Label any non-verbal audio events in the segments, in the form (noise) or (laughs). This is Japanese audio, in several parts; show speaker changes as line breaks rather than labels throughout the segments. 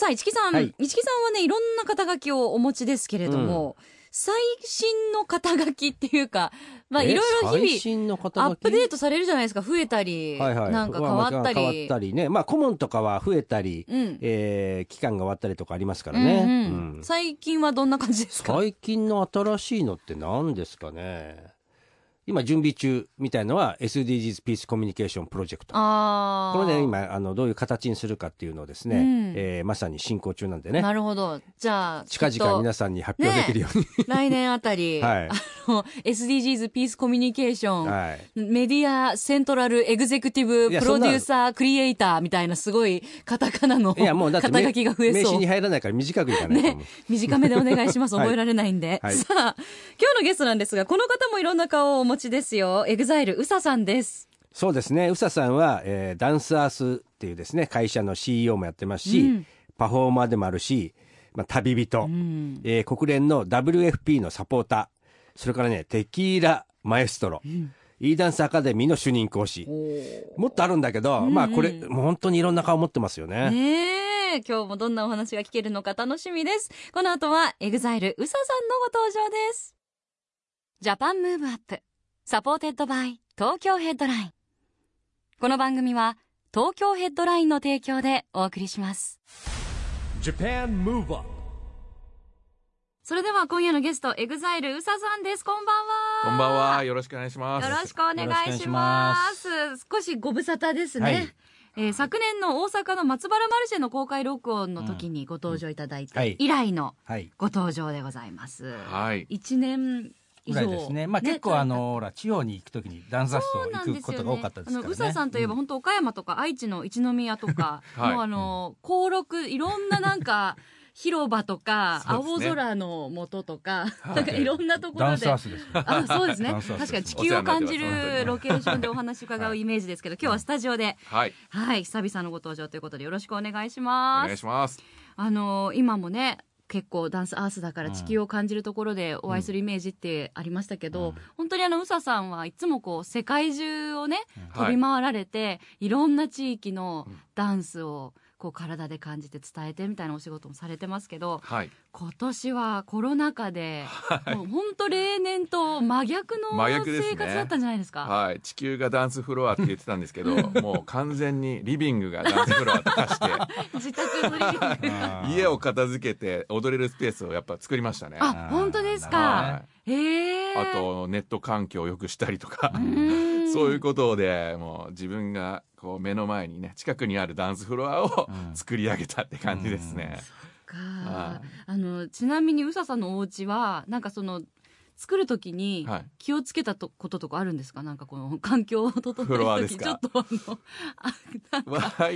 さあ、市木さん、
はい。
市木さんはね、いろんな肩書きをお持ちですけれども、最新の肩書きっていうか、まあ、
え
いろいろ
最
日々アップデートされるじゃないですか。増えたり、
はいはい。
なんか変わった
まあ変わっ
り。
たりね。まあ顧問とかは増えたり、
うん。
えー期間が終わったりとかありますからね、
うんうん。
うん。
最近はどんな感じですか？
最近の新しいのって何ですかね？今準備中みたいのは SDGs ピースコミュニケー。ションプロジェクトこれね今あのどういう形にするかっていうのをですね、
うん。
えーまさに進行中なんでね。
なるほど。じゃあ、
近々皆さんに発表できるように、
来年あたり、(laughs)
はい。
あの、SDGs ピースコミュニケーション、
はい。
メディアセントラルエグゼクティブプロデューサークリエイターみたいなすごいカタカナの
いやもう
肩書きが増えそう。
名刺に。入らないから短くいかない
ね、短めでお願いします。(laughs)
はい。
覚えられないんで。
はい。
さあ、今日のゲストなんですが、この方もいろんな顔をお持ちですよ。 EXILE、USAさんです。
そうですね。 USAさんは、えー DANCE EARTH っていうですね会社の CEO もやってますし、
うん。
パフォーマーでもあるし、まあ、旅人、
うん。
えー国連の WFP のサポーター。それからねテキーラマエストロ、E ダンスアカデミーの主任講師。もっとあるんだけど、まあこれもう本当にいろんな顔持ってますよね。
ねえ、今日もどんなお話が聞けるのか楽しみです。この後は、 EXILE、USAさんのご登場です。JAPAN MOVE UP, supported by, TOKYO HEADLINE。この番組は、東京ヘッドラインの提供でお送りします。
JAPAN MOVE UP
それでは今夜のゲスト、 EXILE、USAさんです。こんばんは。
こんばんは。よろしくお願いします。
よろしくお願い
しくお願いし
しま。
ます
少しご無沙汰ですね。
はい
えー昨年の大阪の松原マルシェの公開録音の時にご登場いただい
はい
て以来の
はい
ご登場でございます。
はい。
一年以上
ぐらいですね。まあ、結構あの、ほら、地方に行くときにダンスアスト行くことが多かったですからね。
あの、宇佐さんといえば、本当岡山とか愛知の一宮とか、
はい
もうあの、登録、いろんななんか、(laughs) 広場とか、
ね
空の下とか、
はい (laughs)
なんかいろんなところで
ダンスア。スです。
あそうですね。確かに地球を感じるロケーションでお話伺うイメージですけど、今日はスタジオで、
はい。
はい、久々のご登場ということでよろしくお願いし
お
ます。
願いします。
あの今もね結構ダンスアースだから地球を感じるところでお会いするイメージってありましたけど、本当にあの宇佐さんはいつもこう世界中をね飛び回られて、い、ろん。な地域のダンスをこう体で感じて伝えてみたいなお仕事もされてますけど
はい。
今年はコロナ禍で、もう本当例年と真逆の生活だったんじゃないですか？
はい。地球がダンスフロアって言ってたんですけど、(laughs) もう完全にリビングがダンスフロアと化して、(laughs)
自宅 (laughs)
家を片付けて踊れるスペースをやっぱ作りましたね。
あ本当です
は
か
は。
ええ
あと、ネット環境を良くしたりとか、
ん
そういうことで、もう自分がこう目の前にね、近くにあるダンスフロアを
うん。
作り上げたって感じですね。
あのちなみに宇佐さんのお家はなんかその作る時に
はい。
気をつけたとこととかあるんですか？なんかこの環境を整える時ちょっとあのあなんかスペ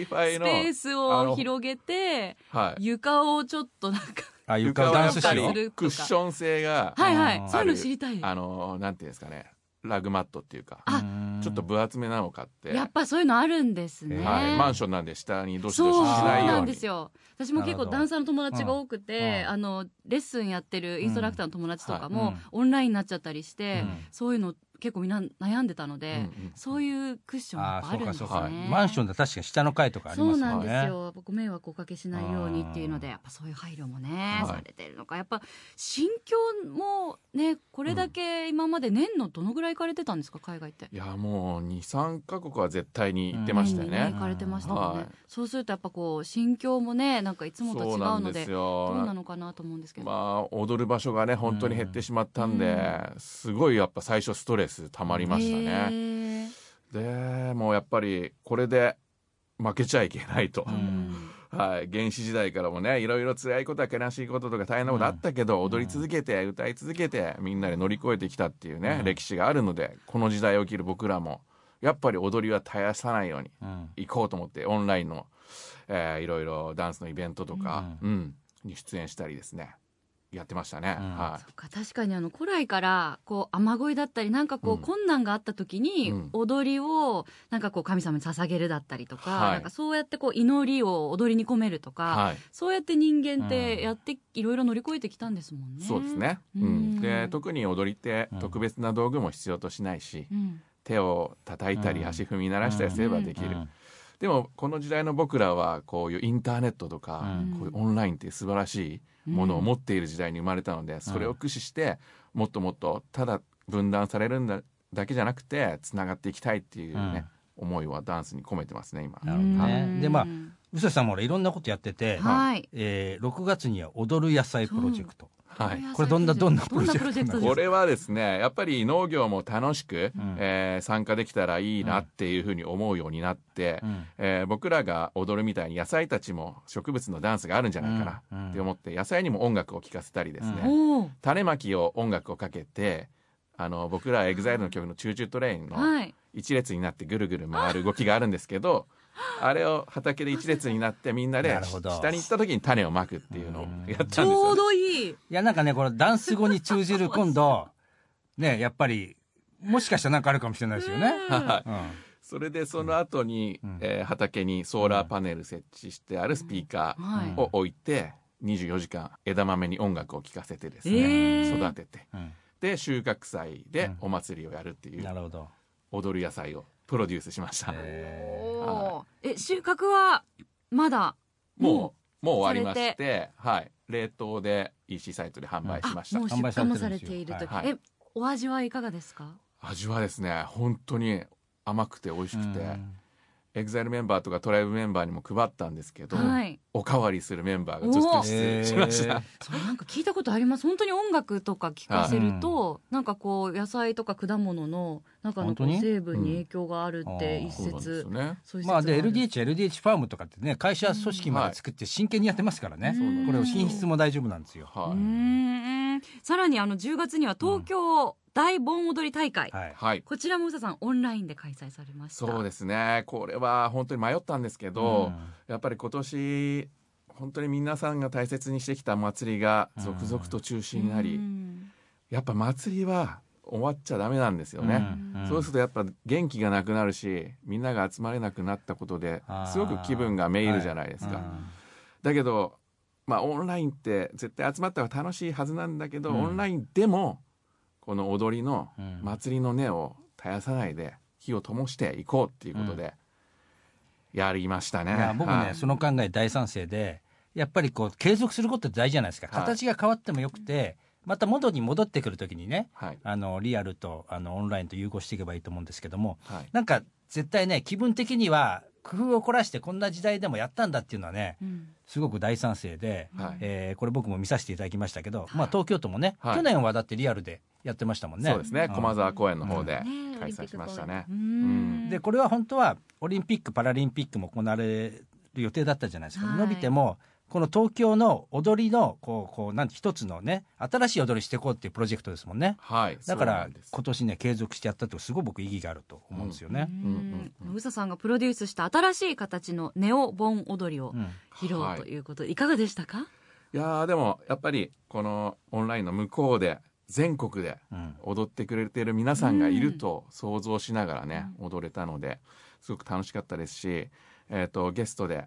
ース
あ
を
の
広げて
はい。
床をちょっとなんか
あ、床をダンス
する
りクッション性が、
はいはい。そういうの知りたい
あの、なんていうんですかね、ラグマットっていうか、
あ
ちょっと分厚めなのかって、
やっぱそういうのあるんですね、
はい、マンションなんで下にどしどししないように。
なんですよ。私も結構ダンサーの友達が多くて、
うん。うん。
あのレッスンやってるインストラクターの友達とか
うん。
もオンラインになっちゃったりして、
うん。
そういうの結構みんな悩んでたので、
うんうん
そういうクッションやっぱあるんですね。
マンションで確かに下の階とかありますも
そうなんんです
ね。
よ。ご迷惑をおかけしないようにっていうのでやっぱそういう配慮もね、
はい。
されてるのか。やっぱ心境もねこれだけ今まで年のどのぐらい行かれてたんですか？海外って。
いや、もう2、3カ国は絶対に行ってましたよね。
行。かれてましたもんね、
はい。
そうするとやっぱこう心境もねなんかいつもと違
そう
のでどうな
よ。
のかなと思うんですけど、
まあ、踊る場所がね、本当に減ってしまったんで、すごいやっぱ最初ストレス溜まりましたね。
ね。
で、もうやっぱりこれで負けちゃいけないと。
うん。
はい、原始時代からもねいろいろ辛いことや悲しいこととか大変なことあったけど、踊り続けて歌い続けてみんなで乗り越えてきたっていうね、
うん。
歴史があるのでこの時代を生きる僕らもやっぱり踊りは絶やさないように
うん。
行こうと思ってオンラインの、えーいろいろダンスのイベントとか、うん。に出演したりですねやってましたね、
うん。
は
そっか確かにあの古来からこう雨乞いだったりなんかこう
うん。
困難があった時に
うん。
踊りをなんかこう神様に捧げるだったりとか,、
はい。
なんかそうやってこう祈りを踊りに込めると
い、
か、
はい。
そうやって人間って
うん。
やっていろいろ乗り越えてきたんですもんね。
そうですね、う
うん。
ん、で特に踊りって
うん。
特別な道具も必要としないし、
うん。
手を叩いたり
うん
足踏み鳴らしたりすればできる、
うん。
でもこの時代の僕らはこういうインターネットとか、
うん。
こういうオンラインっていう素晴らしいものを持っている時代に生まれたので、それを駆使してもっともっとただ分断されるんだだけじゃなくてつながっていきたいっていうね、思いはダンスに込めてますね今。
なるほどね。
うん。
でまあ宇佐さんもいろんなことやってて、
はい。
えー、6月には踊る野菜プロジェクト
はい。
これどんなどんなプ
どんな
ロジェクト
これはですねやっぱり農業も楽しく、
うん。
えー参加できたらいいなっていうふうに思うようになって、
うん。
えー僕らが踊るみたいに野菜たちも植物のダンスがあるんじゃないかなって思って野菜にも音楽を聴かせたりですね。種まきを音楽をかけてあの僕ら EXILE の曲の「 Choo Choo TRAIN」の
はい。
一列になってぐるぐる回る動きがあるんですけどあれを畑で一列になってみんなで下に行った時に種をまくっていうのをやったんです
ちょ
よ、ね。
うどいい。
いやなんかねこのダンス語に通じる今度ね (laughs) やっぱりもしかしたらなんかあるかもしれないですよね。(laughs)
はい。
うん。
それでその後に、
うん。
えー畑にソーラーパネル設置してあるスピーカ
はい
ーを置いて24時間枝豆に音楽を聴かせてです
え
ね、
ー
育てて。
うん。
で収穫祭で
うん。
お祭りをやるっていう
なるほど。
踊る野菜をプロデュースしました、
え
収穫はまだ？
もうもう終わりましてはい。冷凍で EC サイトで販売しました、
う出
販売されてるんですよ。
荷もされていると、
はい。
えお味はいかがですか？
味はですね本当に甘くて美味しくて、
うん
EXILE メンバーとか TRIBE メンバーにも配ったんですけど、
はい。
おかわりするメンバーがずっと出演しました、
それなんか聞いたことあります。本当に音楽とか聞かせると、なんかこう野菜とか果物の中の成分に影響があるって
うん。
一
そうなんです
説
よね
まあで
がる
LDH、LDH ファームとかってね会社組織まで作って真剣にやってますからね、
うん。
これ品質も大丈夫なんですよ。
う
はい、
さらにあの10月には東京大盆踊り大会、
はい。
はい。
こちらも宇佐さんオンラインで開催されました。
そうですね。これは本当に迷ったんですけど、やっぱり今年本当に皆さんが大切にしてきた祭りが続々と中止になり、
うん。
やっぱ祭りは終わっちゃダメなんですよね、
ん。
そうするとやっぱ元気がなくなるしみんなが集まれなくなったことですごく気分がめいるじゃないですか、
うん
だけどまあオンラインって絶対集まったら楽しいはずなんだけど、
うん。
オンラインでもこの踊りの
うん。
祭りの根を絶やさないで火を灯していこうっていうことでやりましたね。
いや僕ね、
はい。
その考え大賛成でやっぱりこう継続することって大事じゃないですか、
はい。
形が変わってもよくてまた元に戻ってくるときにね
はい。
あのリアルとあのオンラインと融合していけばいいと思うんですけども
はい。
なんか絶対ね気分的には工夫を凝らしてこんな時代でもやったんだっていうのはね
うん。
すごく大賛成で、
はい。
えーこれ僕も見させていただきましたけど、まあ、東京都もね、
はい。
去年はだってリアルでやってましたもんね。
そうですね。
ん。
駒沢公園の方で開催しましたね。
でこれは本当はオリンピック・パラリンピックも行われる予定だったじゃないですか、
はい。
伸びてもこの東京の踊りのこうこうなんて一つのね新しい踊りしていこうっていうプロジェクトですもんね。
はい
だから今年ね継続してやったってすごい僕意義があると思うんですよね。
うん
うんうん
宇佐さんがプロデュースした新しい形のネオ盆踊りを
うん。
披露
はい
ということで、い。かがでしたか？
いやーでもやっぱりこのオンラインの向こうで全国で
うん。
踊ってくれてる皆さんがいると想像しながらね、踊れたのですごく楽しかったですし、えー、とゲストで、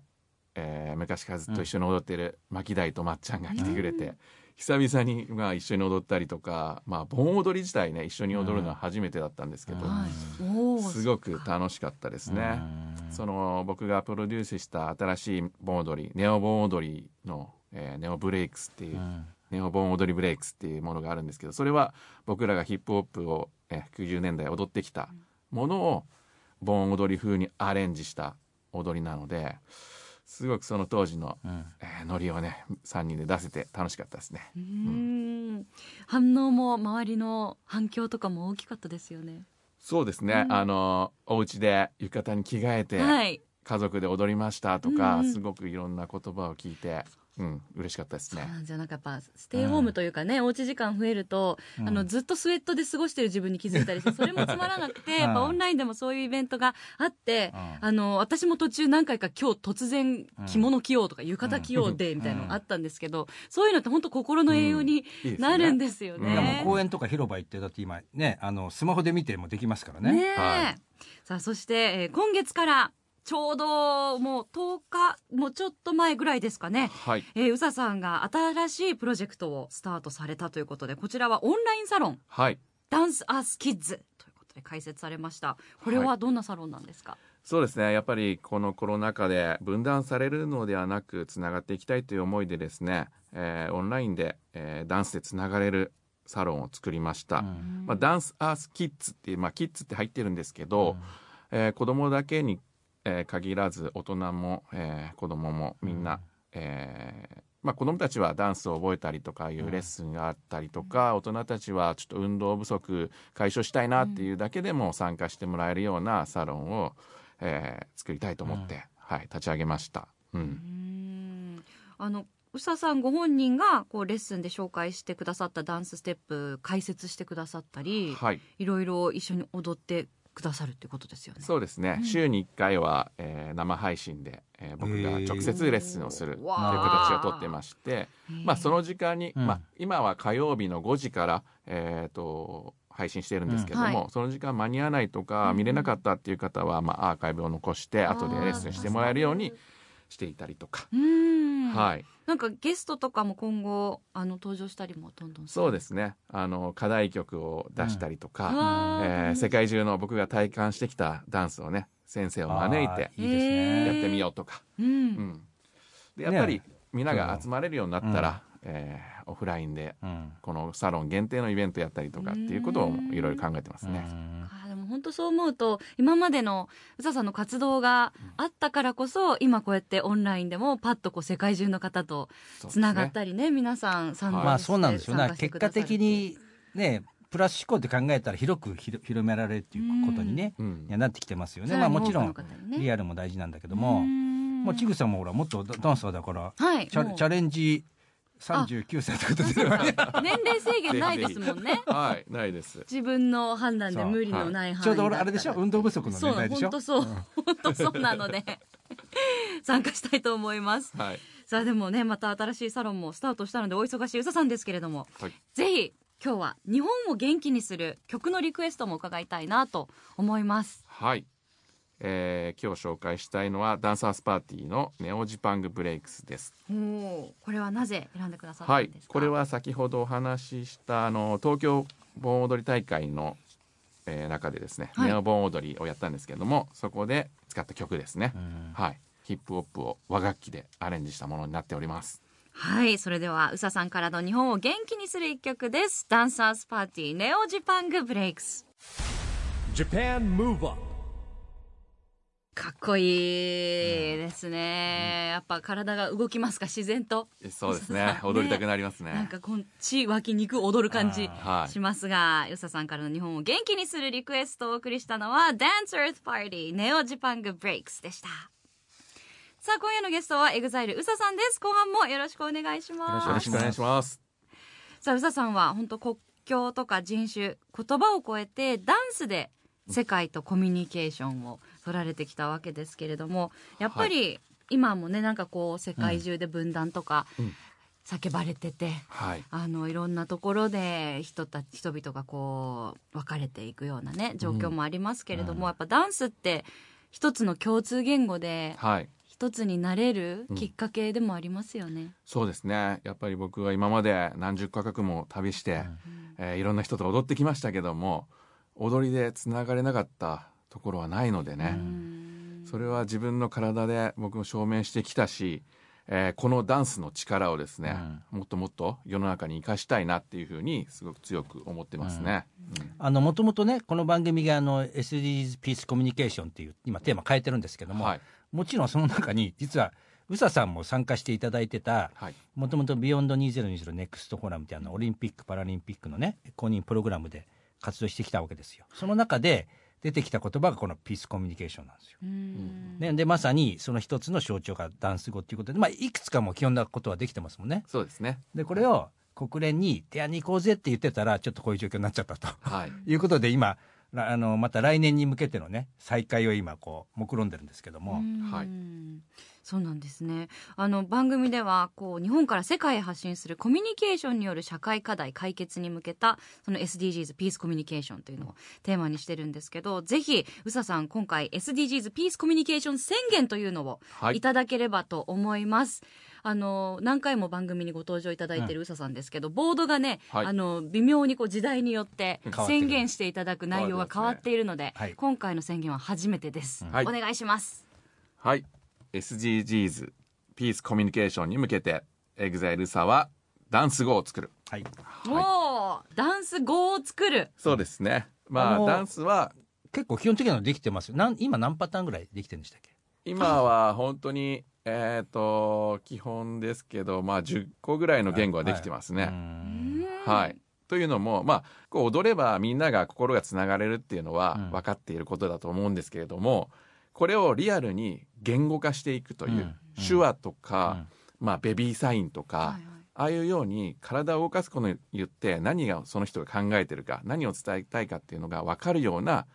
えー昔からずっと一緒に踊ってる牧大とまっちゃんが来てくれて、久々にまあ一緒に踊ったりとか、まあ、盆踊り自体ね一緒に踊るのは初めてだったんですけど、すごく楽しかったですね。
うん。
その僕がプロデュースした新しい盆踊りネオ盆踊りの、えーネオブレイクスっていう、
うん。
ネオ盆踊りブレイクスっていうものがあるんですけどそれは僕らがヒップホップを、えー90年代踊ってきたものを盆踊り風にアレンジした踊りなのですごくその当時の、
うん。
えーノリをね3人で出せて楽しかったですね。
うーん。反応も周りの反響とかも大きかったですよね。
そうですね、
うん。
あのお家で浴衣に着替えて、
はい。
家族で踊りましたとか、
うんうん。
すごくいろんな言葉を聞いて、うん、嬉しかったですね。
じゃあなんかやっぱステイホームというかね、おうち時間増えると、
うん。
あのずっとスウェットで過ごしてる自分に気づいたりしてそれもつまらなくて、(laughs) やっぱオンラインでもそういうイベントがあって、
うん。
あの私も途中何回か今日突然着物着ようとか浴衣着ようでみたいなのがあったんですけど、そういうのって本当心の栄養になるんですよ
うん。
ね。
公園とか広場行ってだって今ねあのスマホで見てもできますからね。
ねえ、
はい
さあそして、えー今月からちょうどもう10日もうちょっと前ぐらいですかね
はい。
えー、宇佐さんが新しいプロジェクトをスタートされたということでこちらはオンラインサロン
はい。
ダンスアースキッズということで開設されましたこれはどんなサロンなんですか、
そうですね。やっぱりこのコロナ禍で分断されるのではなく、つながっていきたいという思いでですね、えーオンラインで、えーダンスでつながれるサロンを作りました。
うん
まあ、ダンスアースキッズっていう、まあ、キッズって入ってるんですけど、えー子供だけに、えー限らず大人も、えー子供もみんな、えーまあ、子供たちはダンスを覚えたりとかいうレッスンがあったりとか、大人たちはちょっと運動不足解消したいなっていうだけでも参加してもらえるようなサロンを、えー作りたいと思って、はい、立ち上げました。う、
うんん。あの宇佐さんご本人がこうレッスンで紹介してくださったダンスステップ解説してくださったり、
はい。
いろいろ一緒に踊ってくださるっていうことですよね。
そうですね、
うん。
週に1回は、えー生配信で、えー僕が直接レッスンをするという形をとってまして、まあ、その時間に、
うん。
まあ、今は火曜日の5時から、えー、と配信しているんですけども、
うん。はい。
その時間間に合わないとか、
うん。
見れなかったっていう方は、まあ、アーカイブを残して後でレッスンしてもらえるようにしていたりとか、
うん。
はい、
なんかゲストとかも今後あの登場したりもどんどん
そうですね。あの課題曲を出したりとか、
わー。
えー世界中の僕が体感してきたダンスをね先生を招いて
あーいいですね。
やってみようとか。
うん。
うん、でやっぱり
ね
みんなが集まれるようになったら、えーオフラインで
うん。
このサロン限定のイベントやったりとかっていうことをいろいろ考えてますね。
本当そう思うと今までの宇佐さんの活動があったからこそ今こうやってオンラインでもパッとこう世界中の方とつながったりね皆さん参加して
まあそうなんですよね。結果的にねプラス思考って考えたら広く広められるっていうことにね、
うん。
いやなってきてますよね。まあもちろんリアルも大事なんだけども、もうちぐさんもほらもっとダダンサーだから
はい。
チャレンジ39歳ってことで
年齢制限ないですもんね。(laughs)
はい、ないです。
自分の判断で無理のない範囲
ちょうど俺あれでしょ？運動不足の年代でしょ？
そう本当そう。本当そうなので。(laughs) 参加したいと思います。
はい、
さあでもねまた新しいサロンもスタートしたのでお忙しい宇佐さんですけれども。
はい、
ぜひ今日は日本を元気にする曲のリクエストも伺いたいなと思います。
はい。えー今日紹介したいのはダンサースパーティーのネオジパングブレイクスです。
おおこれはなぜ選んでくださった
はい
んですか、
これは先ほどお話ししたあの東京盆踊り大会の、えー中でですね、
はい。
ネオ盆踊りをやったんですけれどもそこで使った曲ですね、はい。ヒップホップを和楽器でアレンジしたものになっております。
はいそれでは宇佐さんからの日本を元気にする一曲です。ダンサーズパーティーネオジパングブレイクス。
Japan Move Up
かっこいいですね、やっぱ体が動きますか自然と。
そうですね。
ね (laughs)
踊りたくなりますね。
なんかこん血湧き肉踊る感じ
はい。
しますが、よささんからの日本を元気にするリクエストをお送りしたのは Dance Earth Party ネオジパングブレイクスでした。さあ今夜のゲストは EXILE うささんです。後半もよろしくお願いします。
よろしくお願いします。
さあうささんは本当国境とか人種言葉を超えてダンスで世界とコミュニケーションを取られてきたわけですけれどもやっぱり今もねなんかこう世界中で分断とか
うん。
叫ばれてて、
はい。
あのいろんなところで人た人々がこう分かれていくようなね状況もありますけれども、やっぱダンスって一つの共通言語で
はい。
一つになれるきっかけでもありますよね。
そうですね。やっぱり僕は今まで何十カ国も旅して、えーいろんな人と踊ってきましたけども踊りでつながれなかったところはないのでね、それは自分の体で僕も証明してきたし、えーこのダンスの力をですね、もっともっと世の中に生かしたいなっていうふうにすごく強く思ってますね。うん。
あのもともとねこの番組があの SDGs ピースコミュニケーションっていう今テーマ変えてるんですけども、
はい。
もちろんその中に実は ÜSA さんも参加していただいてた
はい。
もともと beyond 2020 NEXT FORUM ってあのオリンピック・パラリンピックのね公認プログラムで活動してきたわけですよ。その中で出てきた言葉がこのピースコミュニケーションなんですよ。
うん。
ね、でまさにその一つの象徴がダンス語っていうことで、まあ、いくつかもう基本なことはできてますもんね。
そうですね。
でこれを国連に提案に行こうぜって言ってたらちょっとこういう状況になっちゃったと。
はい。(laughs)
いうことで今らあのまた来年に向けてのね再開を今こう目論んでるんですけども、
うん。
はい
そうなんですね。あの番組ではこう日本から世界へ発信するコミュニケーションによる社会課題解決に向けたその SDGs ピースコミュニケーションというのをテーマにしてるんですけどぜひ ÜSA さん今回 SDGs ピースコミュニケーション宣言というのを
はい。
いただければと思います。あの何回も番組にご登場いただいている ÜSA さんですけど、ボードがね、
はい。
あの微妙にこう時代によって宣言していただく内容が変わっているので、
はい。
今回の宣言は初めてです。
はい。
お願いします。
はい SDGs ピースコミュニケーションに向けて EXILE ÜSA はダンス語を作る。
はい、
おーダンス語を作る。
そうですね。ま
あの
あダンスは
結構基本的なのできてますよ。なん今何パターンぐらいできてるんでしたっけ？
今は本当にえっ、と基本ですけどまあ10個ぐらいの言語はできてます
う
ね
ん。
はい、というのもまあこう踊ればみんなが心がつながれるっていうのは
うん。
分かっていることだと思うんですけれどもこれをリアルに言語化していくという、
うん。
手話とか、まあ、ベビーサインとか、
はいはい。
ああいうように体を動かすことによって何がその人が考えてるか何を伝えたいかっていうのが分かるような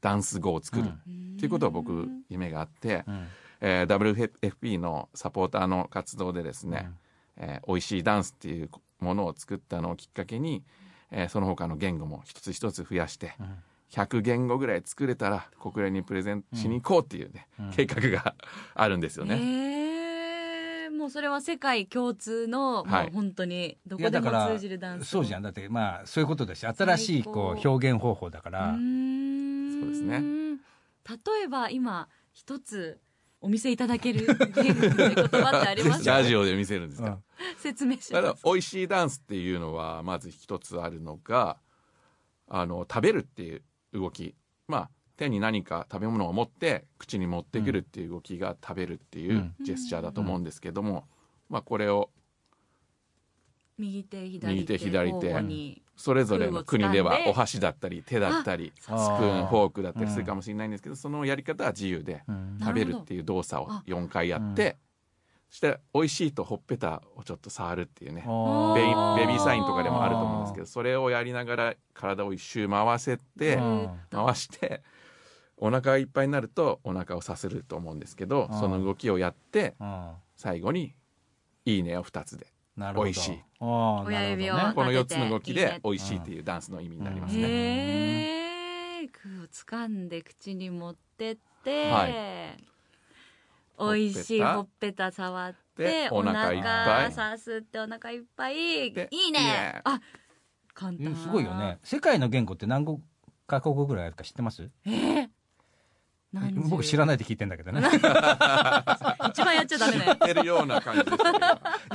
ダンス語を作る、っていうことは僕夢があって、
うん。
えー WFP のサポーターの活動でですね、えー美味しいダンスっていうものを作ったのをきっかけに、えーその他の言語も一つ一つ増やして、
ん
100言語ぐらい作れたら国連にプレゼンしに行こうっていうね、計画が (laughs) あるんですよね。
もうそれは世界共通の、
はい。
もう本当にど
い
こでも通じるダンス
そうじゃん。だってまあそういうことですよ新しいこう表現方法だから、
そうですね。
例えば今一つお見せいただける言語で言葉ってありますか？(laughs)
ラジオで見せるんですか、
うん。
説明します。
美味しいダンスっていうのはまず一つあるのがあの食べるっていう動き。まあ手に何か食べ物を持って口に持ってくるっていう動きが食べるっていううん。ジェスチャーだと思うんですけども、まあこれを
右手左手
右手左手。
交互に
それぞれの国ではお箸だったり手だったりスプ
あ
ーンフォークだったり
うん。
するかもしれないんですけど、そのやり方は自由で食べるっていう動作を
あ。
4回やって、そして美味しいとほっぺたをちょっと触るっていうね。
あ
ベビーサインとかでもあると思うんですけどそれをやりながら体を一周回せて
うん。
回してお腹がいっぱいになるとお腹をさせると思うんですけど
うん。
その動きをやって
うん。
最後に「いいね」を2つで美味しい。
ね。
この4つの動きで美味しいっていうダンスの意味になりますね。
へえ空を掴んで口に持ってって、
は
美味しい
ほっ
ぺた。触って
で
お
お腹いっぱい。
腹さすってお腹いっぱい。い
で
いね。あ簡単。
うんすごいよね。世界の言語って何語カ国語ぐらいあるか知ってます？
え
僕知らないで聞いてんだけどね (laughs)
一番やっちゃダメだよ
やってるような感じですけど
い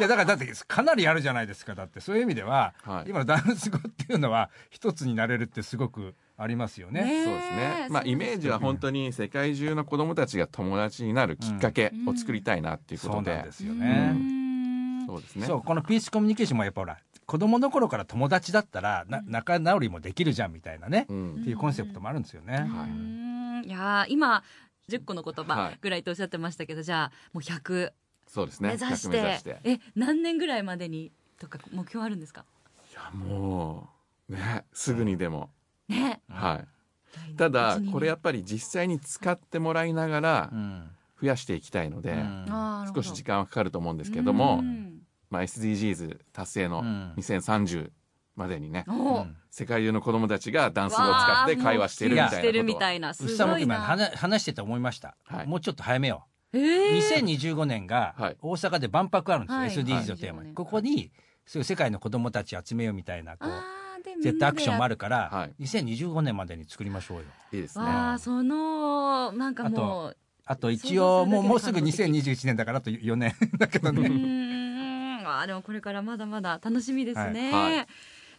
やだからだってかなりあるじゃないですかだってそういう意味では、
はい
今のダンス語っていうのは一つになれるってすごくありますよね。
ね
そうですね。まあイメージは本当に世界中の子供たちが友達になるきっかけを作りたいなっていうことで
そうなんで。すよ
う
ね。
ん
そうですね。
そうこのピースコミュニケーションもやっぱほら子供の頃から友達だったらな仲直りもできるじゃんみたいなね、
うん
っていうコンセプトもあるんですよね。
はい
うんいやー今10個の言
はい。
葉ぐらいとおっしゃってましたけど、じゃあもう100
そうですね。
目指し
100
て,、
目指して。
え何年ぐらいまでにとか目標あるんですか？
いやもうねすぐにでも、
ね。
はい。ただこれや
っ
っぱり実際に使ってもらいながら
うん。
増やしていきたいので、
うん。
少し時間はかかると思うんですけども、
うん。
まあ SDGs 達成の
うん。
2030までにね、
お。
うん
世界中の子供たちがダンスを使って会話してるみたいな
してるみ
こと
たいなすごいな。
話話してて思いました、
はい。
もうちょっと早めよう、
え。ー
2025年が
はい。
大阪で万博あるんですよ、
はい。
SDGs のテーマに、
はい
ここにそういう世界の子供たち集めようみたいなこう絶対アクションもあるから、
はい。
2025年までに作りましょうよ。
いいですね。
そのなんかもう
あと一応もうもうすぐ
想像するだけで
2021年だからあと4年だけど
う
ね、
あーでもこれからまだまだ楽しみですね、
はい。はい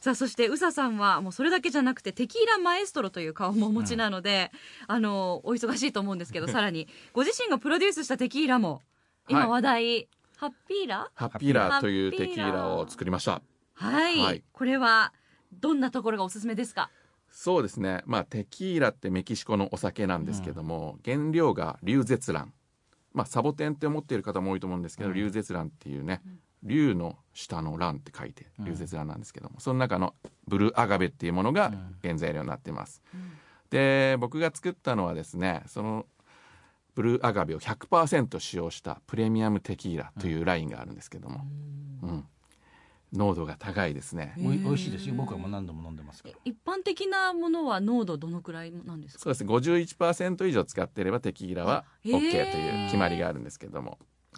さあそして宇佐さんはもうそれだけじゃなくてテキーラマエストロという顔もお持ちなので、あのお忙しいと思うんですけどさらに。ご自身がプロデュースしたテキーラも今
はい。
話題、ハッピーラ？
ハッピーラーというテキーラを作りました。
はい、
はい。
これはどんなところがおすすめですか？
そうですね。まあテキーラってメキシコのお酒なんですけども、原料が龍舌蘭まあサボテンって思っている方も多いと思うんですけど、
うん。
龍舌蘭っていうね龍の下の蘭って書いて龍舌蘭なんですけども、その中のブルーアガベっていうものが原材料になっています、で僕が作ったのはですねそのブルーアガベを100%使用したプレミアムテキーラというラインがあるんですけども、うん。濃度が高いですね、
おい美味しいですよ。僕はもう何度も飲んでますから。
一般的なものは濃度どのくらいなんですか？
そうです。ね51%以上使っていればテキーラは
へ
OK
ー
という決まりがあるんですけど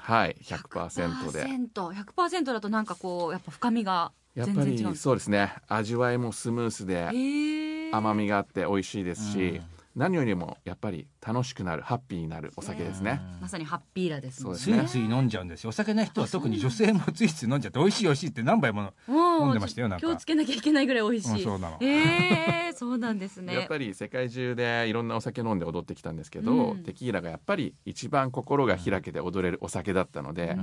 はい100%で。
100%, だとなんかこうやっぱ深みが
やっぱ
全然違う
りそうですね。味わいもスムースで甘みがあって美味しいですし、
うん
何よりもやっぱり楽しくなるハッピーになるお酒ですね、
まさにハッピーラですもんね。
そうですね。
ついつい飲んじゃうんですよ。お酒の人は特に女性もついつい飲んじゃ。って美味しい美味しいって何杯も飲んでましたよなんか。
気をつけなきゃいけないぐらい美味しい、
うんそうなの。
えー、そうなんですね。
やっぱり世界中でいろんなお酒飲んで踊ってきたんですけど、
うん。
テキーラがやっぱり一番心が開けて踊れるお酒だったので、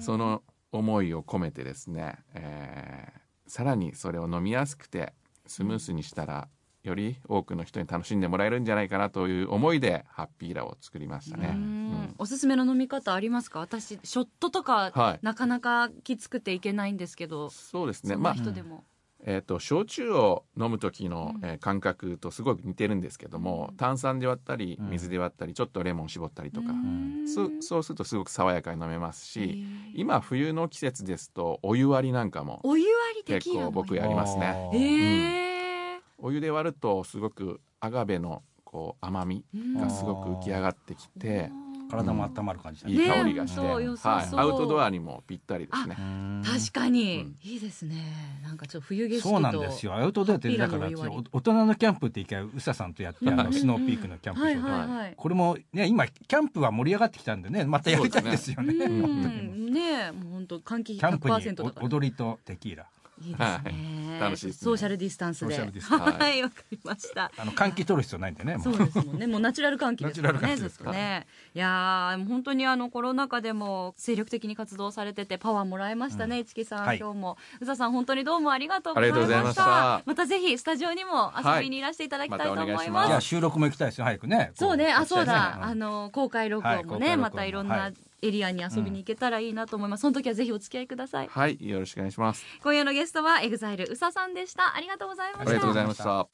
その思いを込めてですね、えーさらにそれを飲みやすくてスムースにしたらより多くの人に楽しんでもらえるんじゃないかなという思いでハッピーラを作りましたね。
う
うん。
ん。おすすめの飲み方ありますか？私ショットとか、
はい。
なかなかきつくていけないんですけど、
そうですね。まあ
な人でも、
えー、と焼酎を飲む時の、
うん。
えー感覚とすごく似てるんですけども、
うん。
炭酸で割ったり
うん。
水で割ったりちょっとレモン絞ったりとか、
うん。
そそうするとすごく爽やかに飲めますし、
へー。
今冬の季節ですとお湯割りなんかも
お湯割りテ
結構僕やりますね。
あー。
へえ
お湯で割るとすごくアガベのこう甘みがすごく浮き上がってきて、
体も温まる感じだ
いい香りがして、
ね
はい、アウトドアにもぴったりですね。
確かに、
うん。
いいですね。なんかちょっと冬景色と
そうなんですよ。アウトドアってだから大人のキャンプって一回宇佐さんとやってあのスノーピークのキャンプ
はい
場で、
はいはい
これもね今キャンプは盛り上がってきたんでねまたやりたいですよ
う
ね
ん。ねえもう本当換気
キャンプに
100%だから
お踊りとテキーラ
いいですね、
はい。楽しいですね。
ソーシャルディスタンスで。(laughs) はいわかりました。
あの換気取る必要ないんでねも
そうですもんね。もうナチュラル換気ですからね。
ナチュラル換気です
ずっとね。いや本当にあのコロナ禍でも精力的に活動されててパワーもらえましたね。市木さん、
はい。
今日も。宇佐さん本当にどうもありがとうございました。
ありがとうございました。
たぜひスタジオにも遊びにいらしていただきたいと思います。
はい。またお願い
収録も行きたいですよ早くね。
そうね、あ、そうだ、
ね
あの公開録音もね、
はい
またいろん
は
ないエリアに遊びに行けたらいいなと思います。その時はぜひお付き合いください。
はい、よろしくお願いします。
今夜のゲストは EXILE ÜSA さんでした。ありがとうございました。
ありがとうございました。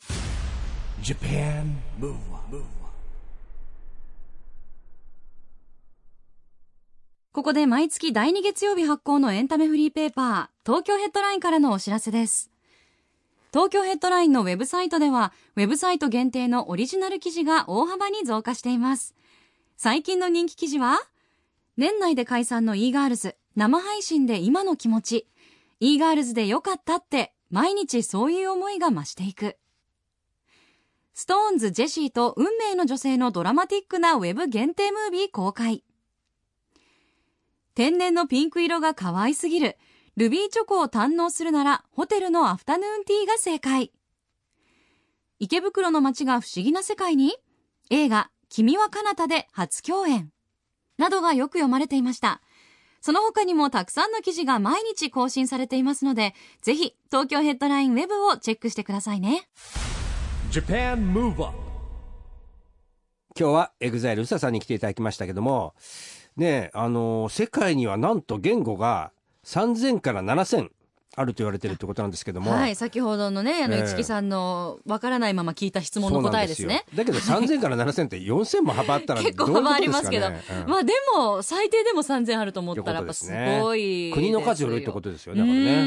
Japan Move Up
ここで毎月第2月曜日発行のエンタメフリーペーパー、東京ヘッドラインからのお知らせです。東京ヘッドラインのウェブサイトでは、ウェブサイト限定のオリジナル記事が大幅に増加しています。最近の人気記事は、年内で解散の e ガールズ、生配信で今の気持ち、e ガールズでよかったって、毎日そういう思いが増していく。 SixTONES・ジェシーと運命の女性のドラマティックなウェブ限定ムービー公開。天然のピンク色が可愛すぎる。ルビーチョコを堪能するなら、ホテルのアフタヌーンティーが正解。池袋の街が不思議な世界に？映画、君は彼方で初共演。などがよく読まれていました。その他にもたくさんの記事が毎日更新されていますので、ぜひ東京ヘッドラインウェブをチェックしてくださいね。
Japan Move Up
今日は EXILE ÜSA さんに来ていただきましたけどもねえあの世界にはなんと言語が3000から7000あると言われてるってことなんですけども、
はい、先ほどのね、あの、
ええ。
一木さんのわからないまま聞いた質問の答えですね。
すよ。だけど3000から7000って4000も幅あったら (laughs)
結構幅ありますけど、
うん
まあでも最低でも3000あると思ったらやっぱすごい
国の数よりってことですよねだからね、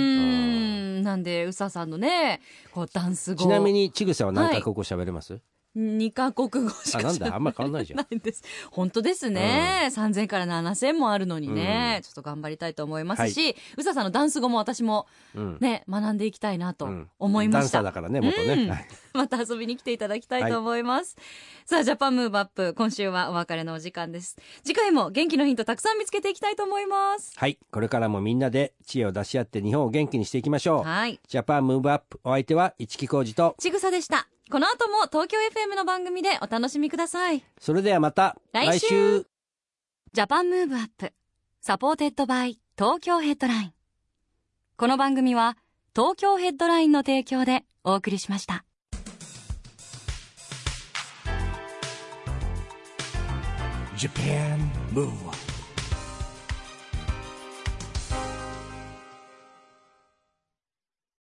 ん。なんで宇佐さんのねこうダンス語。
うんちなみにちぐさは何カ国語喋れます、
2カ国語しか
あなんだ？あんま変わんないじゃん。
ないんです。本当ですね、3000から7000もあるのにね、ちょっと頑張りたいと思いますし、宇佐さんのダンス語も私も
うん。
ね学んでいきたいなと
うん。
思いました、
ダンサーだからね元ね、
うん。
はい。(laughs)
また遊びに来ていただきたいと思います。さあ、 Japan Move Up、今週はお別れのお時間です。次回も元気のヒントたくさん見つけていきたいと思います。
はい。これからもみんなで知恵を出し合って日本を元気にしていきましょう。
はい。
Japan Move Up お相手は一木広治と。
ちぐさでした。この後も東京 FM の番組でお楽しみください。
それではまた
来週。 Japan Move Up supported by 東京ヘッドライン。この番組は東京ヘッドラインの提供でお送りしました。
ジャパンムーブアップ